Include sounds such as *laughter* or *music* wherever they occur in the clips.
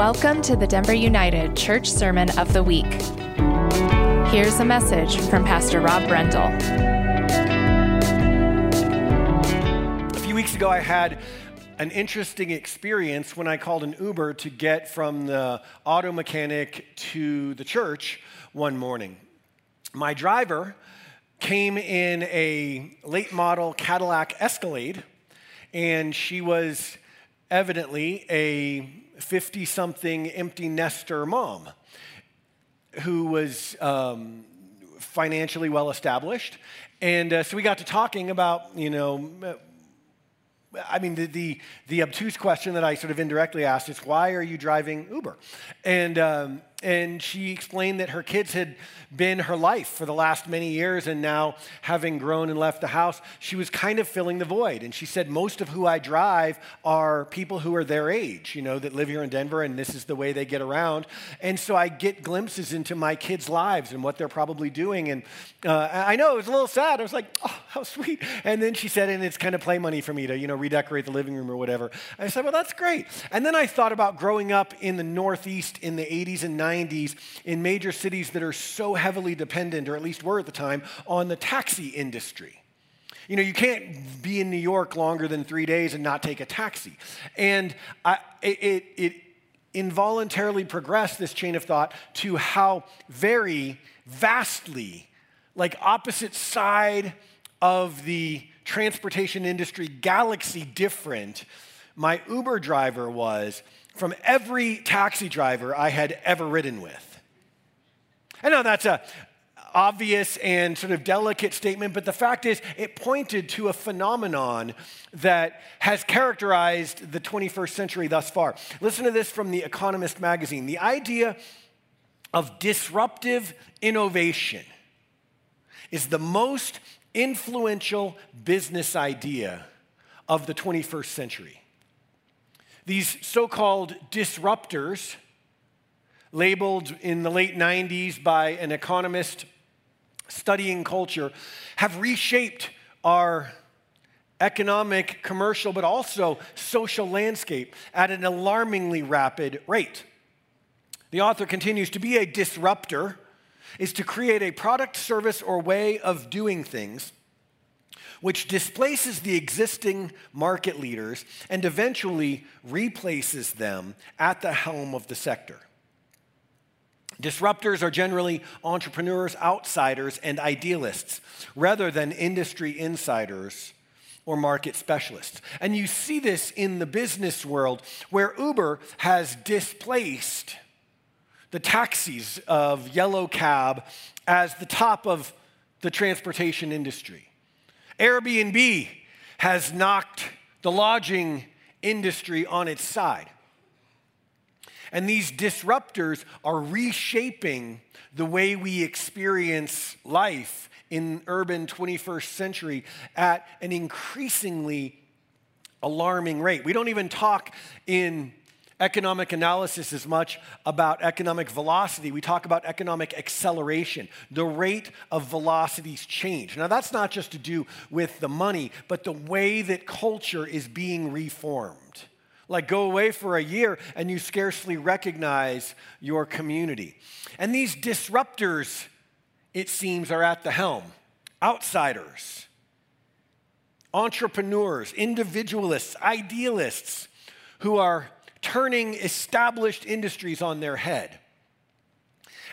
Welcome to the Denver United Church Sermon of the Week. Here's a message from Pastor Rob Brendle. A few weeks ago, I had an interesting experience when I called an Uber to get from the auto mechanic to the church one morning. My driver came in a late model Cadillac Escalade, and she was evidently a 50 something empty nester mom who was um, financially well established. And uh, so we got to talking about, you know, I mean, the, the, the, obtuse question that I sort of indirectly asked is, why are you driving Uber? And, um, and she explained that her kids had been her life for the last many years, and now, having grown and left the house, she was kind of filling the void. And she said, Most of who I drive are people who are their age, you know, that live here in Denver, and this is the way they get around. And so I get glimpses into my kids' lives and what they're probably doing. And uh, I know it was a little sad. I was like, Oh, *laughs* how sweet. And then she said, And it's kind of play money for me to, you know, redecorate the living room or whatever. I said, Well, that's great. And then I thought about growing up in the Northeast in the 80s and 90s 90s in major cities that are so heavily dependent, or at least were at the time, on the taxi industry. You know, you can't be in New York longer than three days and not take a taxi. And I, it, it involuntarily progressed this chain of thought to how very vastly, like opposite side of the transportation industry galaxy different my Uber driver was from every taxi driver I had ever ridden with. I know that's a obvious and sort of delicate statement, but the fact is, it pointed to a phenomenon that has characterized the 21st century thus far. Listen to this from The Economist magazine. The idea of disruptive innovation is the most influential business idea of the 21st century. These so called disruptors, labeled in the late 90s by an economist studying culture, have reshaped our economic, commercial, but also social landscape at an alarmingly rapid rate. The author continues to be a disruptor is to create a product, service, or way of doing things which displaces the existing market leaders and eventually replaces them at the helm of the sector. Disruptors are generally entrepreneurs, outsiders, and idealists rather than industry insiders or market specialists. And you see this in the business world where Uber has displaced the taxis of yellow cab as the top of the transportation industry. Airbnb has knocked the lodging industry on its side. And these disruptors are reshaping the way we experience life in urban 21st century at an increasingly alarming rate. We don't even talk in economic analysis is much about economic velocity. We talk about economic acceleration, the rate of velocities change. Now, that's not just to do with the money, but the way that culture is being reformed. Like, go away for a year and you scarcely recognize your community. And these disruptors, it seems, are at the helm outsiders, entrepreneurs, individualists, idealists who are turning established industries on their head.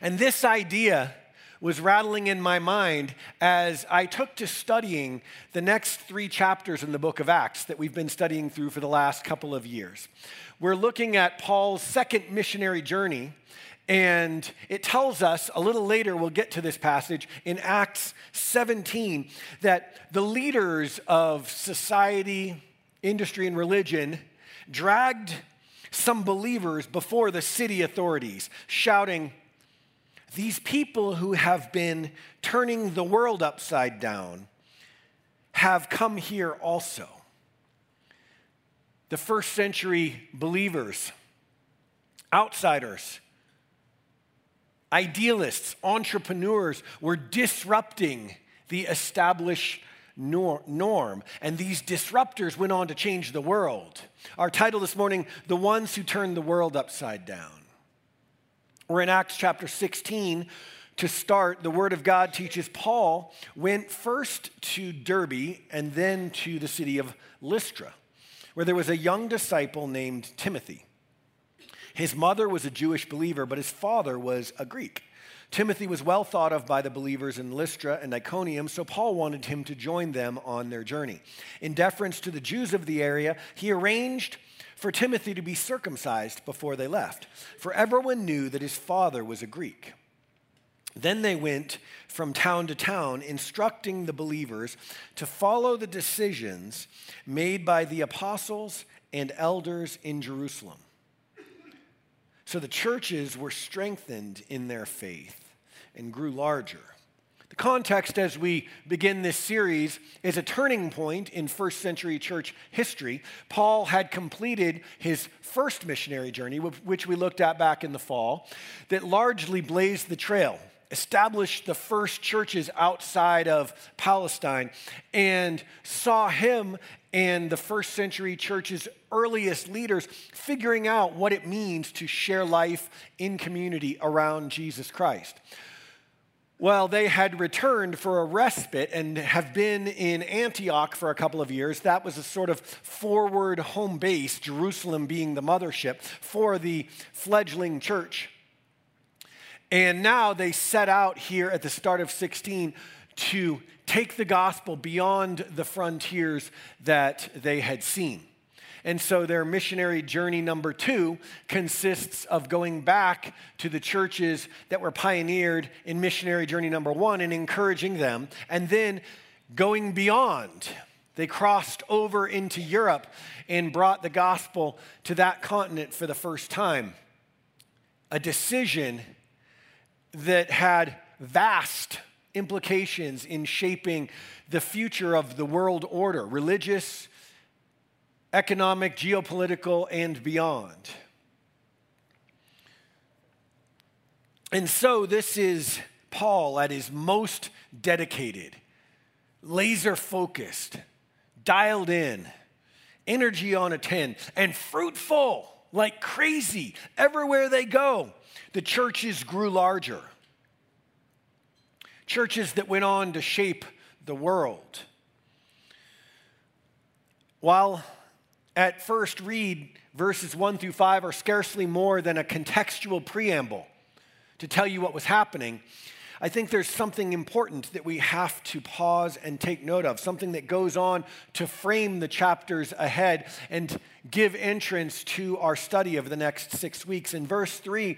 And this idea was rattling in my mind as I took to studying the next three chapters in the book of Acts that we've been studying through for the last couple of years. We're looking at Paul's second missionary journey, and it tells us a little later, we'll get to this passage in Acts 17, that the leaders of society, industry, and religion dragged some believers before the city authorities, shouting, These people who have been turning the world upside down have come here also. The first century believers, outsiders, idealists, entrepreneurs were disrupting the established norm. And these disruptors went on to change the world. Our title this morning The Ones Who Turned the World Upside Down. We're in Acts chapter 16. To start, the Word of God teaches Paul went first to Derbe and then to the city of Lystra, where there was a young disciple named Timothy. His mother was a Jewish believer, but his father was a Greek. Timothy was well thought of by the believers in Lystra and Iconium, so Paul wanted him to join them on their journey. In deference to the Jews of the area, he arranged for Timothy to be circumcised before they left, for everyone knew that his father was a Greek. Then they went from town to town, instructing the believers to follow the decisions made by the apostles and elders in Jerusalem. So the churches were strengthened in their faith and grew larger. The context as we begin this series is a turning point in first century church history. Paul had completed his first missionary journey, which we looked at back in the fall, that largely blazed the trail established the first churches outside of Palestine and saw him and the first century church's earliest leaders figuring out what it means to share life in community around Jesus Christ. Well, they had returned for a respite and have been in Antioch for a couple of years. That was a sort of forward home base, Jerusalem being the mothership for the fledgling church. And now they set out here at the start of 16 to take the gospel beyond the frontiers that they had seen. And so their missionary journey number two consists of going back to the churches that were pioneered in missionary journey number one and encouraging them, and then going beyond. They crossed over into Europe and brought the gospel to that continent for the first time. A decision that had vast implications in shaping the future of the world order, religious, economic, geopolitical, and beyond. And so, this is Paul at his most dedicated, laser focused, dialed in, energy on a 10, and fruitful like crazy everywhere they go the churches grew larger. Churches that went on to shape the world. While at first read, verses 1 through 5 are scarcely more than a contextual preamble to tell you what was happening, I think there's something important that we have to pause and take note of, something that goes on to frame the chapters ahead and give entrance to our study of the next six weeks. In verse 3,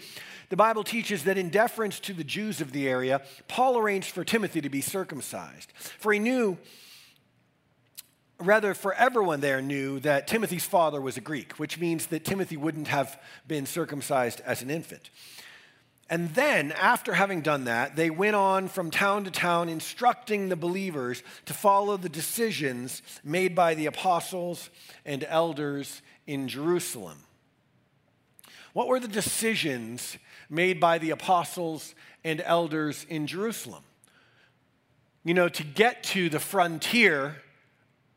the Bible teaches that in deference to the Jews of the area, Paul arranged for Timothy to be circumcised. For he knew, rather, for everyone there knew that Timothy's father was a Greek, which means that Timothy wouldn't have been circumcised as an infant. And then, after having done that, they went on from town to town instructing the believers to follow the decisions made by the apostles and elders in Jerusalem. What were the decisions made by the apostles and elders in Jerusalem? You know, to get to the frontier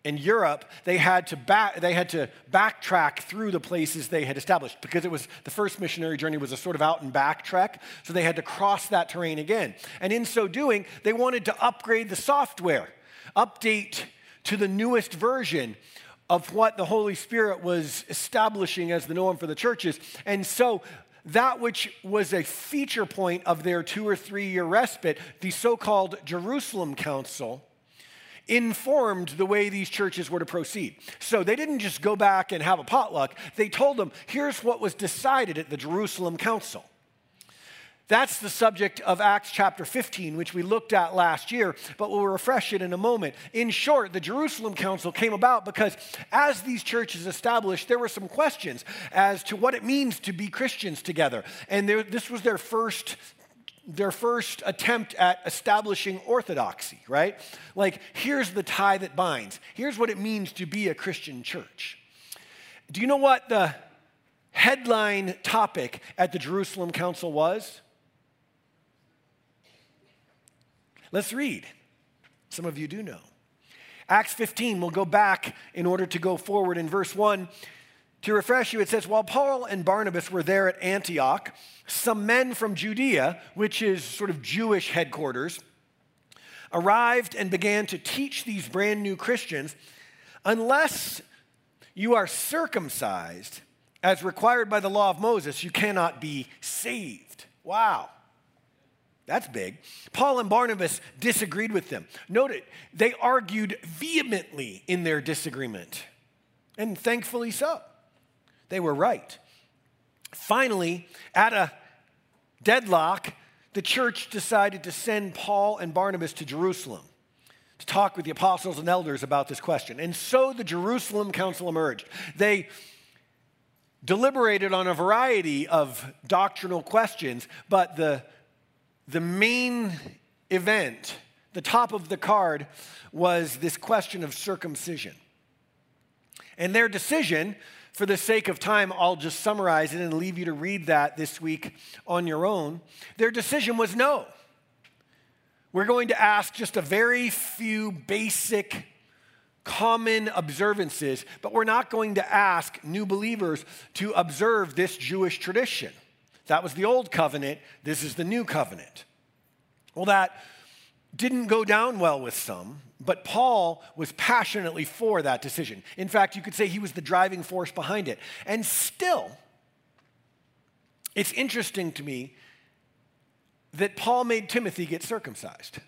in Europe, they had to back, they had to backtrack through the places they had established because it was the first missionary journey was a sort of out and back trek, so they had to cross that terrain again. And in so doing, they wanted to upgrade the software, update to the newest version of what the Holy Spirit was establishing as the norm for the churches. And so that which was a feature point of their two or three year respite, the so called Jerusalem Council, informed the way these churches were to proceed. So they didn't just go back and have a potluck, they told them, here's what was decided at the Jerusalem Council. That's the subject of Acts chapter 15, which we looked at last year, but we'll refresh it in a moment. In short, the Jerusalem Council came about because as these churches established, there were some questions as to what it means to be Christians together. And there, this was their first their first attempt at establishing orthodoxy, right? Like, here's the tie that binds. Here's what it means to be a Christian church. Do you know what the headline topic at the Jerusalem Council was? Let's read. Some of you do know. Acts 15, we'll go back in order to go forward in verse 1. To refresh you, it says, While Paul and Barnabas were there at Antioch, some men from Judea, which is sort of Jewish headquarters, arrived and began to teach these brand new Christians unless you are circumcised as required by the law of Moses, you cannot be saved. Wow. That's big. Paul and Barnabas disagreed with them. Note it, they argued vehemently in their disagreement, and thankfully so. They were right. Finally, at a deadlock, the church decided to send Paul and Barnabas to Jerusalem to talk with the apostles and elders about this question. And so the Jerusalem Council emerged. They deliberated on a variety of doctrinal questions, but the, the main event, the top of the card, was this question of circumcision. And their decision for the sake of time, I'll just summarize it and leave you to read that this week on your own. Their decision was no. We're going to ask just a very few basic, common observances, but we're not going to ask new believers to observe this Jewish tradition. That was the old covenant, this is the new covenant. Well, that didn't go down well with some, but Paul was passionately for that decision. In fact, you could say he was the driving force behind it. And still, it's interesting to me that Paul made Timothy get circumcised.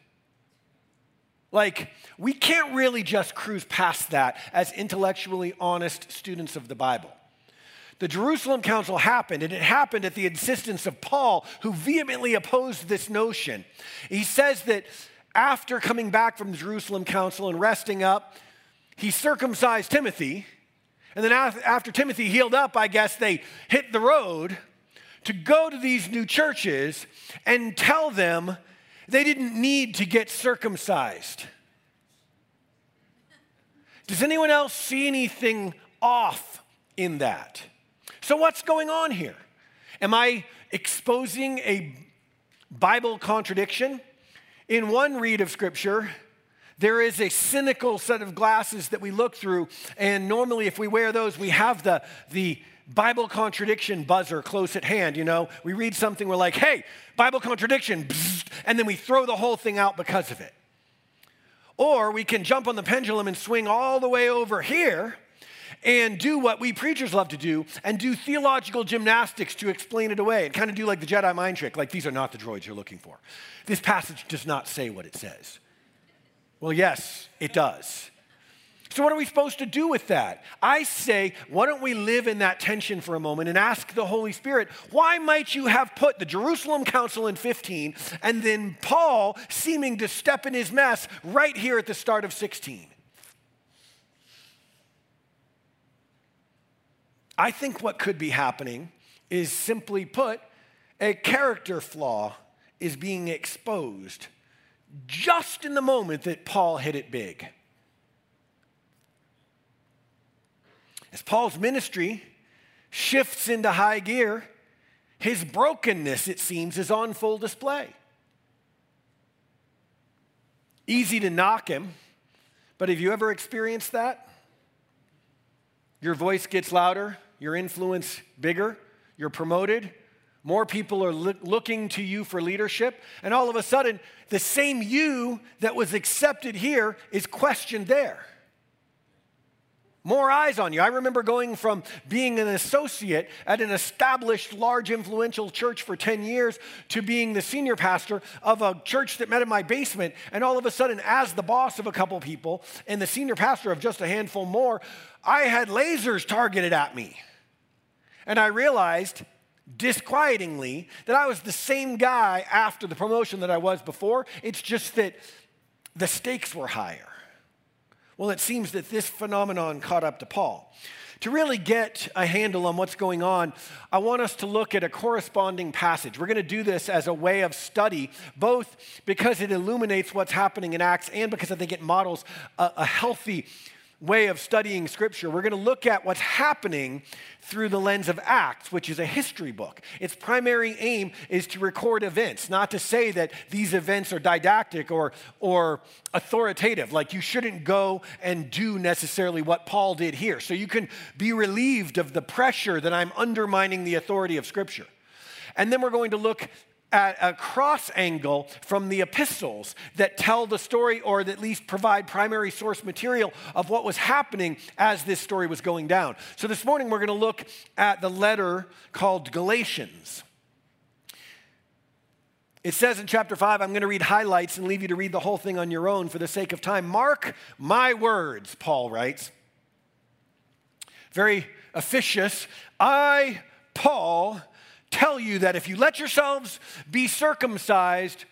Like, we can't really just cruise past that as intellectually honest students of the Bible. The Jerusalem Council happened, and it happened at the insistence of Paul, who vehemently opposed this notion. He says that after coming back from the Jerusalem Council and resting up, he circumcised Timothy. And then after Timothy healed up, I guess they hit the road to go to these new churches and tell them they didn't need to get circumcised. Does anyone else see anything off in that? So, what's going on here? Am I exposing a Bible contradiction? In one read of Scripture, there is a cynical set of glasses that we look through, and normally, if we wear those, we have the, the Bible contradiction buzzer close at hand. You know, we read something, we're like, hey, Bible contradiction, and then we throw the whole thing out because of it. Or we can jump on the pendulum and swing all the way over here and do what we preachers love to do and do theological gymnastics to explain it away and kind of do like the Jedi mind trick, like these are not the droids you're looking for. This passage does not say what it says. Well, yes, it does. So, what are we supposed to do with that? I say, why don't we live in that tension for a moment and ask the Holy Spirit, why might you have put the Jerusalem Council in 15 and then Paul seeming to step in his mess right here at the start of 16? I think what could be happening is simply put, a character flaw is being exposed just in the moment that Paul hit it big. As Paul's ministry shifts into high gear, his brokenness, it seems, is on full display. Easy to knock him, but have you ever experienced that? Your voice gets louder, your influence bigger, you're promoted, more people are looking to you for leadership, and all of a sudden, the same you that was accepted here is questioned there. More eyes on you. I remember going from being an associate at an established, large, influential church for 10 years to being the senior pastor of a church that met in my basement. And all of a sudden, as the boss of a couple people and the senior pastor of just a handful more, I had lasers targeted at me. And I realized disquietingly that I was the same guy after the promotion that I was before. It's just that the stakes were higher. Well, it seems that this phenomenon caught up to Paul. To really get a handle on what's going on, I want us to look at a corresponding passage. We're going to do this as a way of study, both because it illuminates what's happening in Acts and because I think it models a, a healthy way of studying scripture. We're going to look at what's happening through the lens of Acts, which is a history book. Its primary aim is to record events, not to say that these events are didactic or, or authoritative, like you shouldn't go and do necessarily what Paul did here. So you can be relieved of the pressure that I'm undermining the authority of scripture. And then we're going to look at a cross angle from the epistles that tell the story or at least provide primary source material of what was happening as this story was going down. So this morning we're going to look at the letter called Galatians. It says in chapter 5, I'm going to read highlights and leave you to read the whole thing on your own for the sake of time. Mark my words, Paul writes. Very officious. I, Paul, tell you that if you let yourselves be circumcised,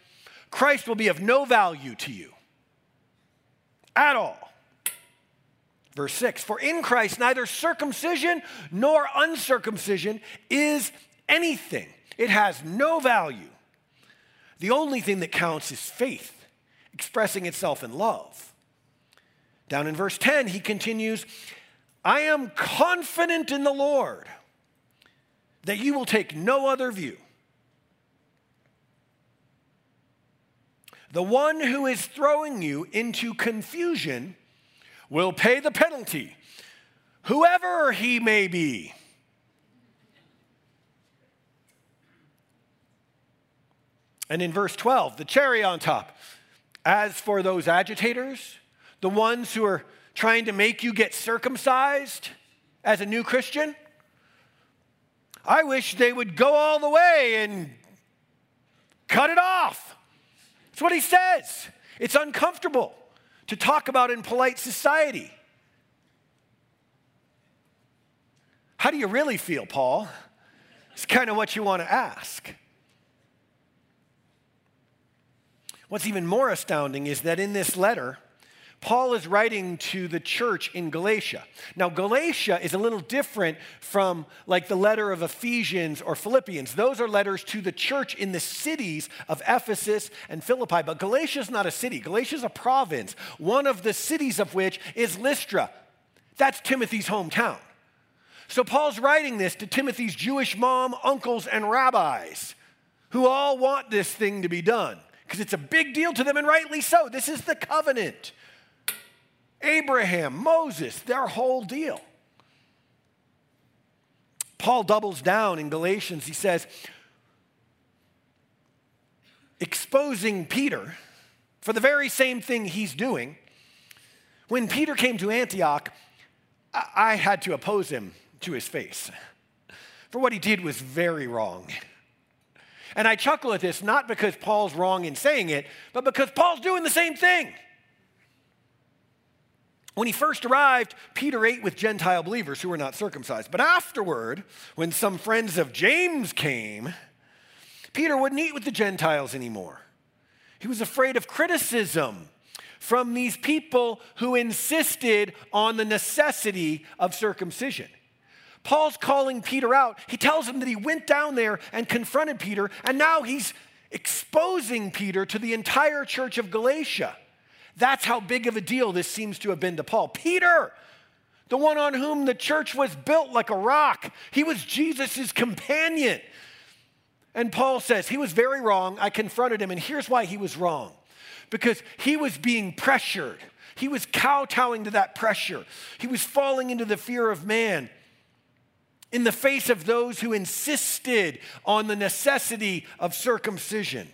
Christ will be of no value to you at all. Verse 6 For in Christ neither circumcision nor uncircumcision is anything, it has no value. The only thing that counts is faith, expressing itself in love. Down in verse 10, he continues, I am confident in the Lord that you will take no other view. The one who is throwing you into confusion will pay the penalty, whoever he may be. And in verse 12, the cherry on top. As for those agitators, the ones who are trying to make you get circumcised as a new Christian, I wish they would go all the way and cut it off. That's what he says. It's uncomfortable to talk about in polite society. How do you really feel, Paul? It's kind of what you want to ask. What's even more astounding is that in this letter, Paul is writing to the church in Galatia. Now, Galatia is a little different from like the letter of Ephesians or Philippians. Those are letters to the church in the cities of Ephesus and Philippi. But Galatia is not a city, Galatia is a province, one of the cities of which is Lystra. That's Timothy's hometown. So, Paul's writing this to Timothy's Jewish mom, uncles, and rabbis who all want this thing to be done because it's a big deal to them, and rightly so. This is the covenant. Abraham, Moses, their whole deal. Paul doubles down in Galatians. He says, exposing Peter for the very same thing he's doing. When Peter came to Antioch, I had to oppose him to his face. For what he did was very wrong. And I chuckle at this not because Paul's wrong in saying it, but because Paul's doing the same thing. When he first arrived, Peter ate with Gentile believers who were not circumcised. But afterward, when some friends of James came, Peter wouldn't eat with the Gentiles anymore. He was afraid of criticism from these people who insisted on the necessity of circumcision. Paul's calling Peter out. He tells him that he went down there and confronted Peter, and now he's exposing Peter to the entire church of Galatia. That's how big of a deal this seems to have been to Paul. Peter, the one on whom the church was built like a rock, he was Jesus' companion. And Paul says he was very wrong. I confronted him, and here's why he was wrong because he was being pressured. He was kowtowing to that pressure. He was falling into the fear of man in the face of those who insisted on the necessity of circumcision.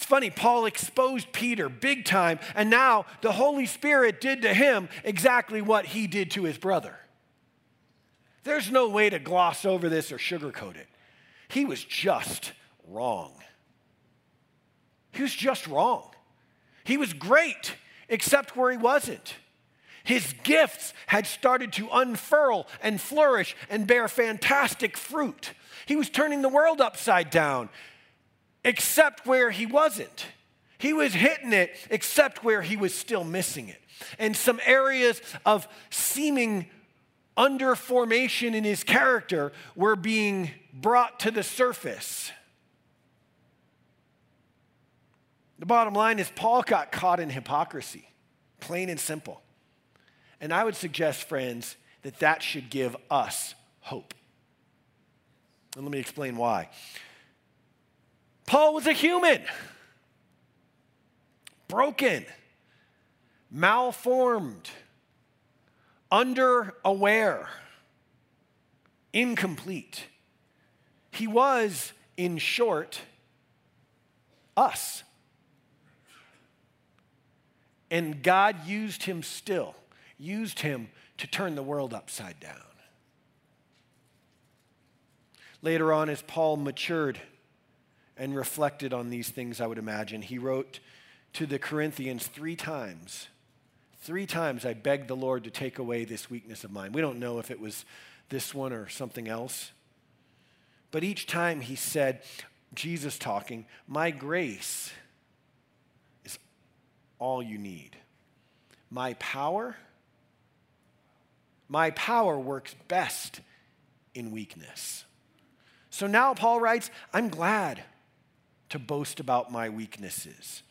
It's funny, Paul exposed Peter big time, and now the Holy Spirit did to him exactly what he did to his brother. There's no way to gloss over this or sugarcoat it. He was just wrong. He was just wrong. He was great, except where he wasn't. His gifts had started to unfurl and flourish and bear fantastic fruit. He was turning the world upside down except where he wasn't. He was hitting it except where he was still missing it. And some areas of seeming under formation in his character were being brought to the surface. The bottom line is, Paul got caught in hypocrisy, plain and simple. And I would suggest, friends, that that should give us hope. And let me explain why. Paul was a human, broken, malformed, underaware, incomplete. He was, in short, us. And God used him still, used him to turn the world upside down. Later on, as Paul matured and reflected on these things, I would imagine, he wrote to the Corinthians three times. Three times I begged the Lord to take away this weakness of mine. We don't know if it was this one or something else. But each time he said, Jesus talking, My grace is all you need. My power, my power works best in weakness. So now Paul writes, I'm glad to boast about my weaknesses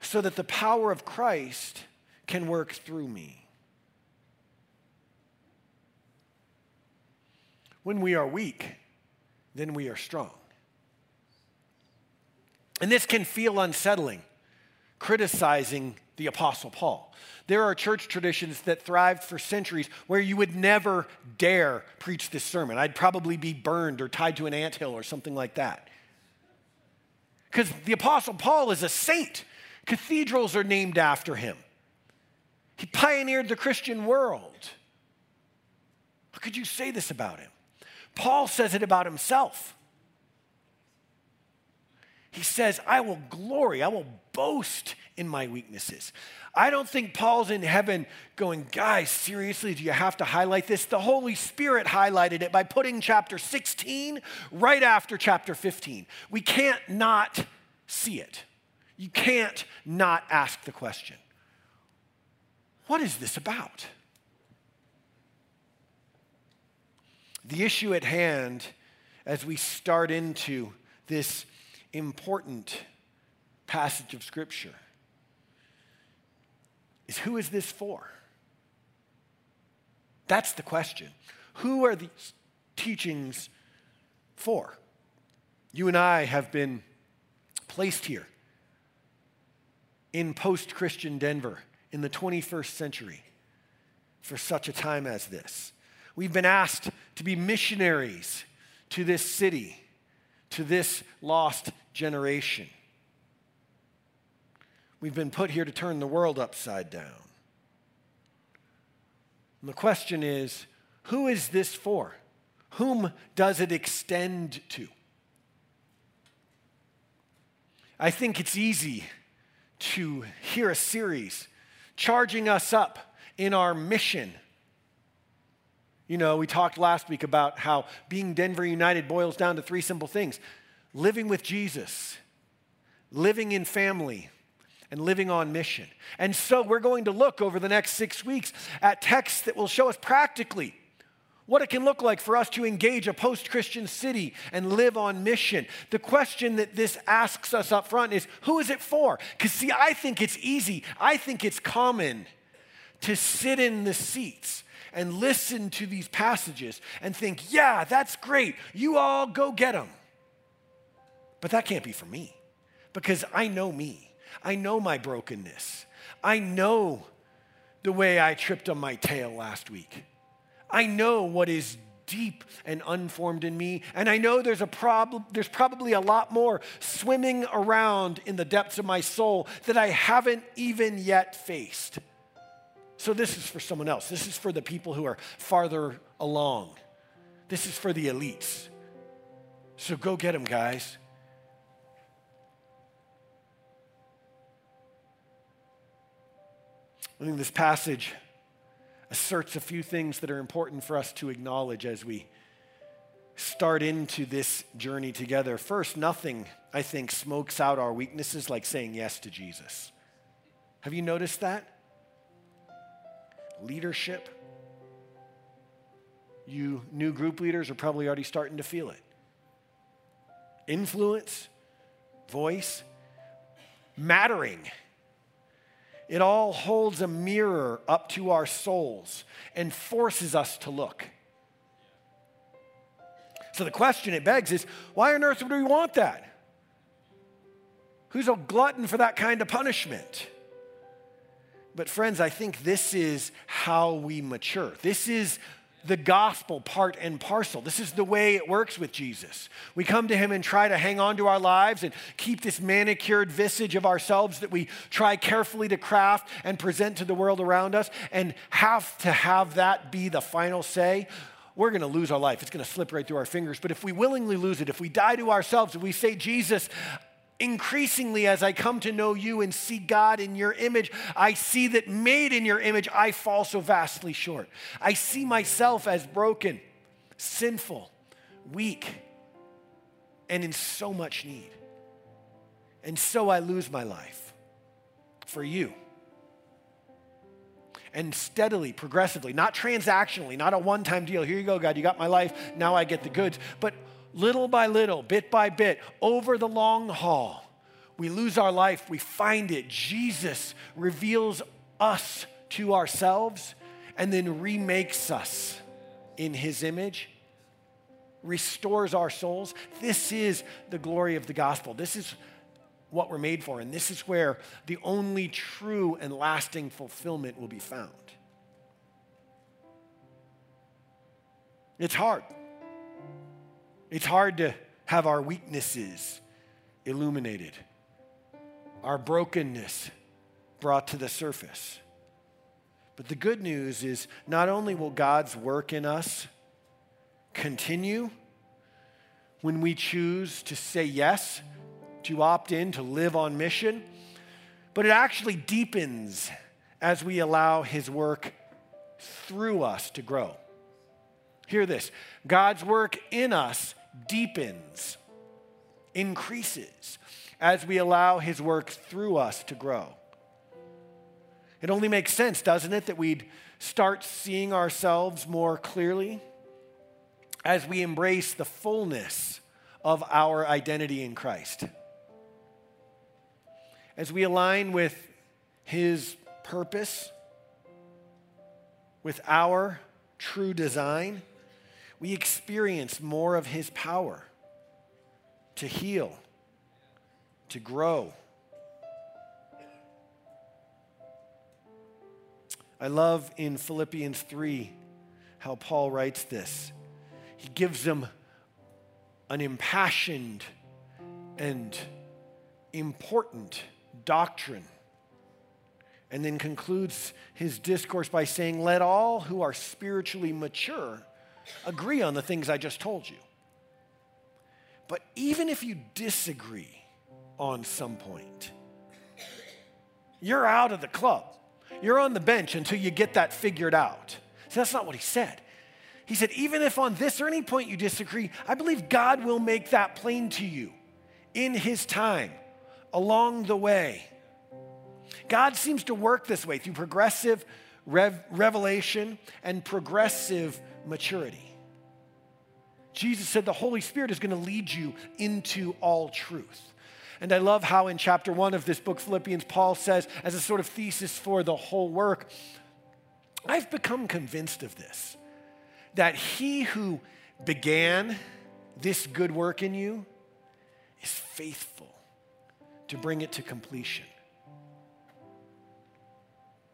so that the power of Christ can work through me. When we are weak, then we are strong. And this can feel unsettling, criticizing the Apostle Paul. There are church traditions that thrived for centuries where you would never dare preach this sermon. I'd probably be burned or tied to an anthill or something like that. Because the Apostle Paul is a saint, cathedrals are named after him. He pioneered the Christian world. How could you say this about him? Paul says it about himself. He says, I will glory, I will boast in my weaknesses. I don't think Paul's in heaven going, guys, seriously, do you have to highlight this? The Holy Spirit highlighted it by putting chapter 16 right after chapter 15. We can't not see it. You can't not ask the question what is this about? The issue at hand as we start into this important passage of Scripture is who is this for? That's the question. Who are these teachings for? You and I have been placed here in post Christian Denver in the 21st century for such a time as this. We've been asked to be missionaries to this city, to this lost generation. We've been put here to turn the world upside down. And the question is who is this for? Whom does it extend to? I think it's easy to hear a series charging us up in our mission. You know, we talked last week about how being Denver United boils down to three simple things living with Jesus, living in family, and living on mission. And so we're going to look over the next six weeks at texts that will show us practically what it can look like for us to engage a post Christian city and live on mission. The question that this asks us up front is who is it for? Because, see, I think it's easy, I think it's common to sit in the seats and listen to these passages and think, yeah, that's great. You all go get them. But that can't be for me because I know me. I know my brokenness. I know the way I tripped on my tail last week. I know what is deep and unformed in me, and I know there's a problem there's probably a lot more swimming around in the depths of my soul that I haven't even yet faced. So this is for someone else. This is for the people who are farther along. This is for the elites. So go get them, guys. I think this passage asserts a few things that are important for us to acknowledge as we start into this journey together. First, nothing, I think, smokes out our weaknesses like saying yes to Jesus. Have you noticed that? Leadership. You new group leaders are probably already starting to feel it. Influence, voice, mattering It all holds a mirror up to our souls and forces us to look. So the question it begs is why on earth would we want that? Who's a glutton for that kind of punishment? But, friends, I think this is how we mature. This is the gospel part and parcel. This is the way it works with Jesus. We come to him and try to hang on to our lives and keep this manicured visage of ourselves that we try carefully to craft and present to the world around us and have to have that be the final say we're going to lose our life. It's going to slip right through our fingers. But if we willingly lose it, if we die to ourselves, if we say, Jesus, increasingly as I come to know you and see God in your image, I see that made in your image, I fall so vastly short. I see myself as broken, sinful, weak, and in so much need. And so I lose my life for you and steadily, progressively, not transactionally, not a one time deal. Here you go, God, you got my life, now I get the goods. But little by little, bit by bit, over the long haul, we lose our life, we find it. Jesus reveals us to ourselves and then remakes us in his image, restores our souls. This is the glory of the gospel. This is what we're made for. And this is where the only true and lasting fulfillment will be found. It's hard. It's hard to have our weaknesses illuminated, our brokenness brought to the surface. But the good news is not only will God's work in us continue when we choose to say yes to opt in to live on mission, but it actually deepens as we allow His work through us to grow. Hear this God's work in us deepens, increases as we allow His work through us to grow. It only makes sense, doesn't it, that we'd start seeing ourselves more clearly as we embrace the fullness of our identity in Christ as we align with His purpose, with our true design, we experience more of His power to heal, to grow. I love in Philippians 3 how Paul writes this. He gives them an impassioned and important doctrine. And then concludes his discourse by saying, Let all who are spiritually mature agree on the things I just told you. But even if you disagree on some point, you're out of the club. You're on the bench until you get that figured out. So that's not what he said. He said, even if on this or any point you disagree, I believe God will make that plain to you in his time along the way. God seems to work this way through progressive rev- revelation and progressive maturity. Jesus said the Holy Spirit is going to lead you into all truth. And I love how in chapter one of this book, Philippians, Paul says, as a sort of thesis for the whole work, I've become convinced of this that he who began this good work in you is faithful to bring it to completion.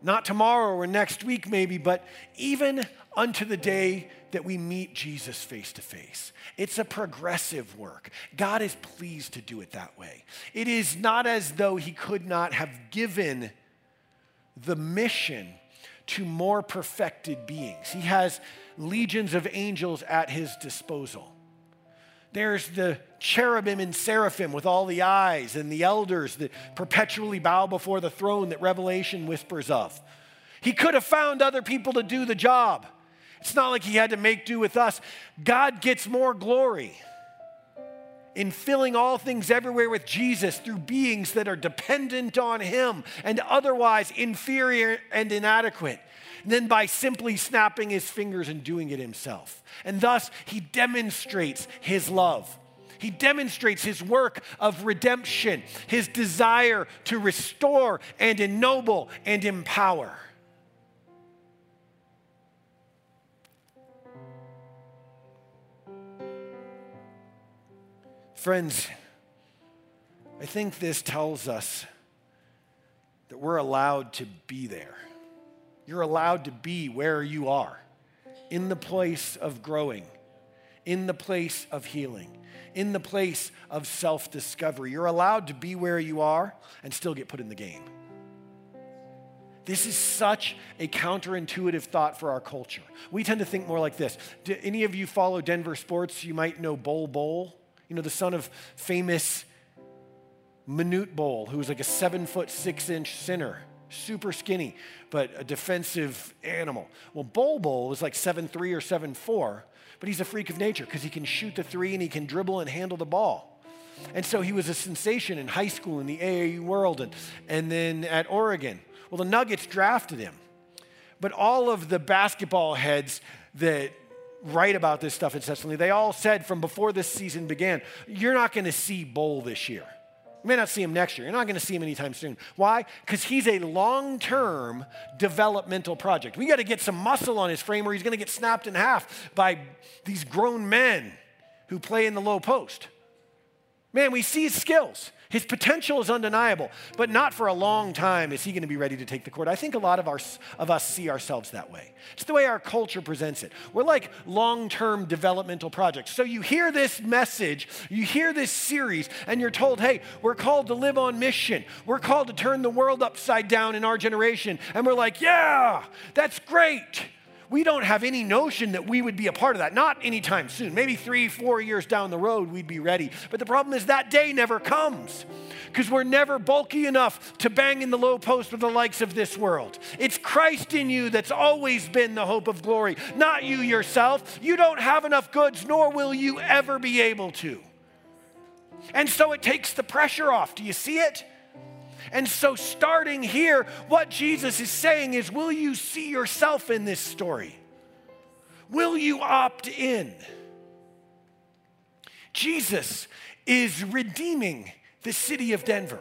Not tomorrow or next week, maybe, but even unto the day that we meet Jesus face to face. It's a progressive work. God is pleased to do it that way. It is not as though He could not have given the mission to more perfected beings. He has legions of angels at His disposal. There's the cherubim and seraphim with all the eyes, and the elders that perpetually bow before the throne that Revelation whispers of. He could have found other people to do the job. It's not like he had to make do with us. God gets more glory in filling all things everywhere with Jesus through beings that are dependent on him and otherwise inferior and inadequate than by simply snapping his fingers and doing it himself. And thus, he demonstrates his love. He demonstrates his work of redemption, his desire to restore and ennoble and empower. Friends, I think this tells us that we're allowed to be there. You're allowed to be where you are, in the place of growing, in the place of healing, in the place of self discovery. You're allowed to be where you are and still get put in the game. This is such a counterintuitive thought for our culture. We tend to think more like this. Do any of you follow Denver sports? You might know Bol Bol, you know, the son of famous Manute Bol, who was like a seven foot six inch center, super skinny, but a defensive animal. Well, Bol Bol is like seven three or seven four, but he's a freak of nature because he can shoot the three and he can dribble and handle the ball. And so he was a sensation in high school in the AAU world and, and then at Oregon. Well, the Nuggets drafted him. But all of the basketball heads that write about this stuff incessantly, they all said from before this season began, you're not going to see Bol this year. You may not see him next year. You're not going to see him anytime soon. Why? Because he's a long term developmental project. We got to get some muscle on his frame or he's going to get snapped in half by these grown men who play in the low post. Man, we see his skills. His potential is undeniable, but not for a long time is he going to be ready to take the court. I think a lot of, our, of us see ourselves that way. It's the way our culture presents it. We're like long term developmental projects. So you hear this message, you hear this series, and you're told, hey, we're called to live on mission. We're called to turn the world upside down in our generation. And we're like, yeah, that's great we don't have any notion that we would be a part of that. Not anytime soon. Maybe three, four years down the road, we'd be ready. But the problem is that day never comes because we're never bulky enough to bang in the low post with the likes of this world. It's Christ in you that's always been the hope of glory, not you yourself. You don't have enough goods, nor will you ever be able to. And so it takes the pressure off. Do you see it? And so, starting here, what Jesus is saying is Will you see yourself in this story? Will you opt in? Jesus is redeeming the city of Denver.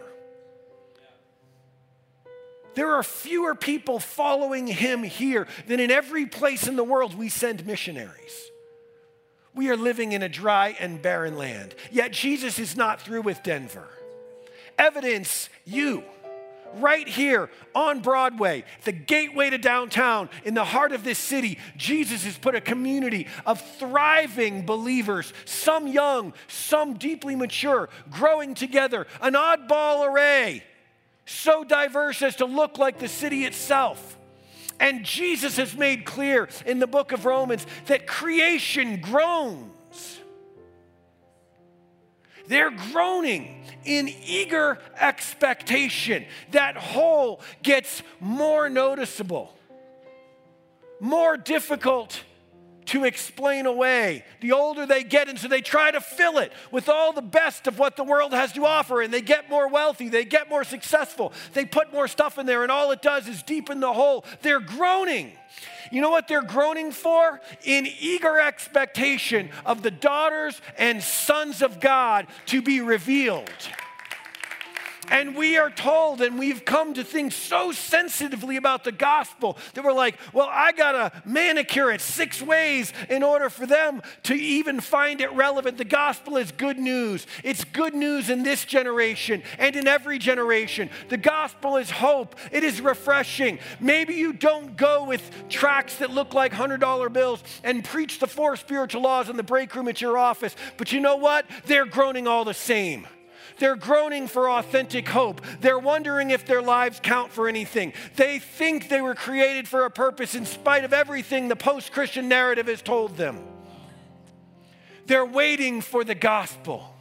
There are fewer people following him here than in every place in the world we send missionaries. We are living in a dry and barren land. Yet Jesus is not through with Denver evidence you right here on Broadway, the gateway to downtown, in the heart of this city, Jesus has put a community of thriving believers, some young, some deeply mature, growing together, an oddball array, so diverse as to look like the city itself. And Jesus has made clear in the book of Romans that creation groans they're groaning in eager expectation. That hole gets more noticeable, more difficult to explain away. The older they get, and so they try to fill it with all the best of what the world has to offer, and they get more wealthy, they get more successful, they put more stuff in there, and all it does is deepen the hole. They're groaning. You know what they're groaning for? In eager expectation of the daughters and sons of God to be revealed. And we are told, and we've come to think so sensitively about the gospel that we're like, well, I got to manicure it six ways in order for them to even find it relevant. The gospel is good news. It's good news in this generation and in every generation. The gospel is hope, it is refreshing. Maybe you don't go with tracts that look like $100 bills and preach the four spiritual laws in the break room at your office, but you know what? They're groaning all the same. They're groaning for authentic hope. They're wondering if their lives count for anything. They think they were created for a purpose in spite of everything the post Christian narrative has told them. They're waiting for the gospel.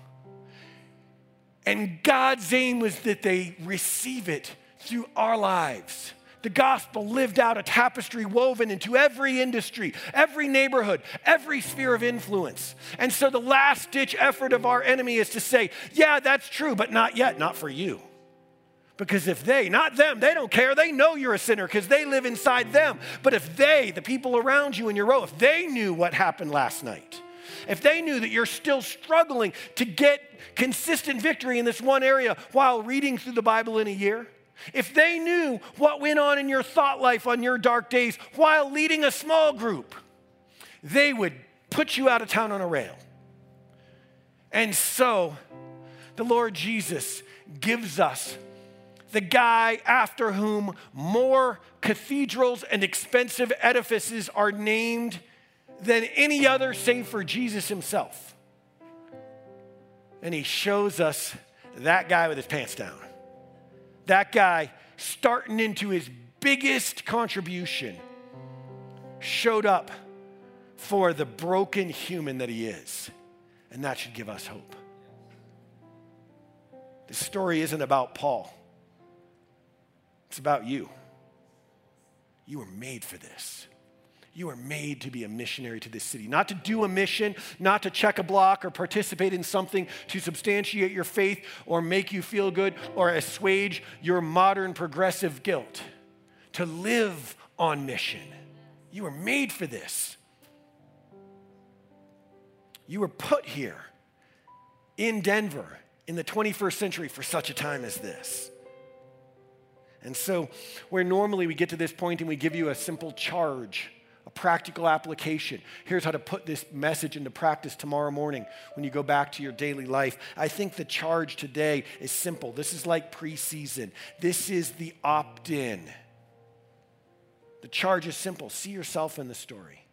And God's aim was that they receive it through our lives the gospel lived out, a tapestry woven into every industry, every neighborhood, every sphere of influence. And so the last ditch effort of our enemy is to say, yeah, that's true, but not yet, not for you. Because if they, not them, they don't care. They know you're a sinner because they live inside them. But if they, the people around you in your row, if they knew what happened last night, if they knew that you're still struggling to get consistent victory in this one area while reading through the Bible in a year, if they knew what went on in your thought life on your dark days while leading a small group, they would put you out of town on a rail. And so, the Lord Jesus gives us the guy after whom more cathedrals and expensive edifices are named than any other, save for Jesus himself. And he shows us that guy with his pants down. That guy starting into his biggest contribution showed up for the broken human that he is. And that should give us hope. This story isn't about Paul, it's about you. You were made for this. You are made to be a missionary to this city, not to do a mission, not to check a block or participate in something to substantiate your faith or make you feel good or assuage your modern progressive guilt. To live on mission. You were made for this. You were put here in Denver in the 21st century for such a time as this. And so, where normally we get to this point and we give you a simple charge, practical application, here's how to put this message into practice tomorrow morning when you go back to your daily life. I think the charge today is simple. This is like preseason, this is the opt in. The charge is simple see yourself in the story,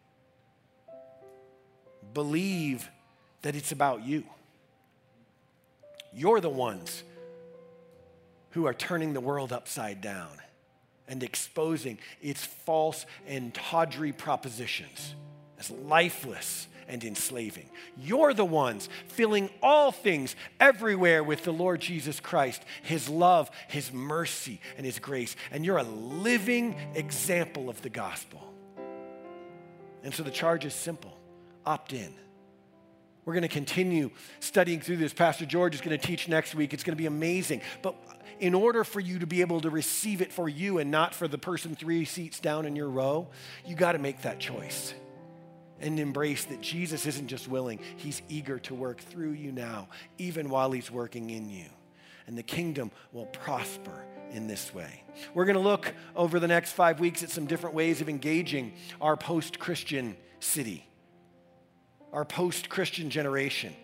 believe that it's about you. You're the ones who are turning the world upside down and exposing its false and tawdry propositions as lifeless and enslaving. You're the ones filling all things everywhere with the Lord Jesus Christ, His love, His mercy, and His grace. And you're a living example of the gospel. And so the charge is simple opt in. We're going to continue studying through this. Pastor George is going to teach next week. It's going to be amazing. But in order for you to be able to receive it for you and not for the person three seats down in your row, you got to make that choice and embrace that Jesus isn't just willing, He's eager to work through you now, even while He's working in you. And the kingdom will prosper in this way. We're going to look over the next five weeks at some different ways of engaging our post Christian city our post Christian generation.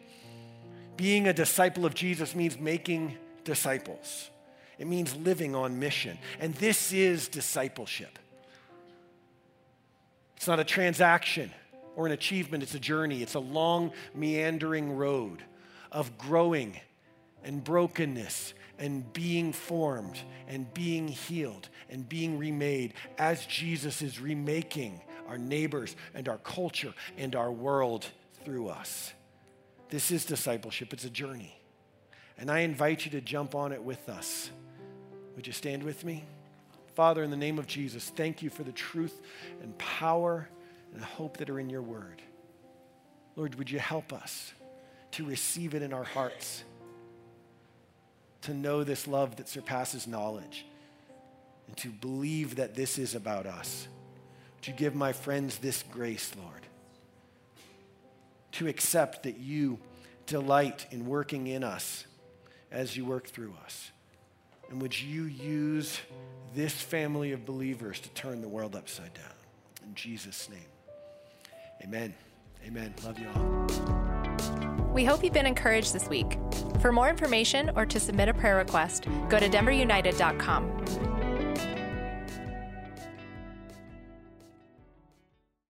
Being a disciple of Jesus means making disciples, it means living on mission. And this is discipleship. It's not a transaction or an achievement, it's a journey. It's a long, meandering road of growing and brokenness and being formed and being healed and being remade as Jesus is remaking our neighbors, and our culture and our world through us. This is discipleship, it's a journey. And I invite you to jump on it with us. Would you stand with me? Father, in the name of Jesus, thank you for the truth and power and hope that are in your word. Lord, would you help us to receive it in our hearts, to know this love that surpasses knowledge, and to believe that this is about us to give my friends this grace, Lord, to accept that you delight in working in us as you work through us. And would you use this family of believers to turn the world upside down? In Jesus' name. Amen. Amen. Love you all. We hope you've been encouraged this week. For more information or to submit a prayer request, go to denverunited.com.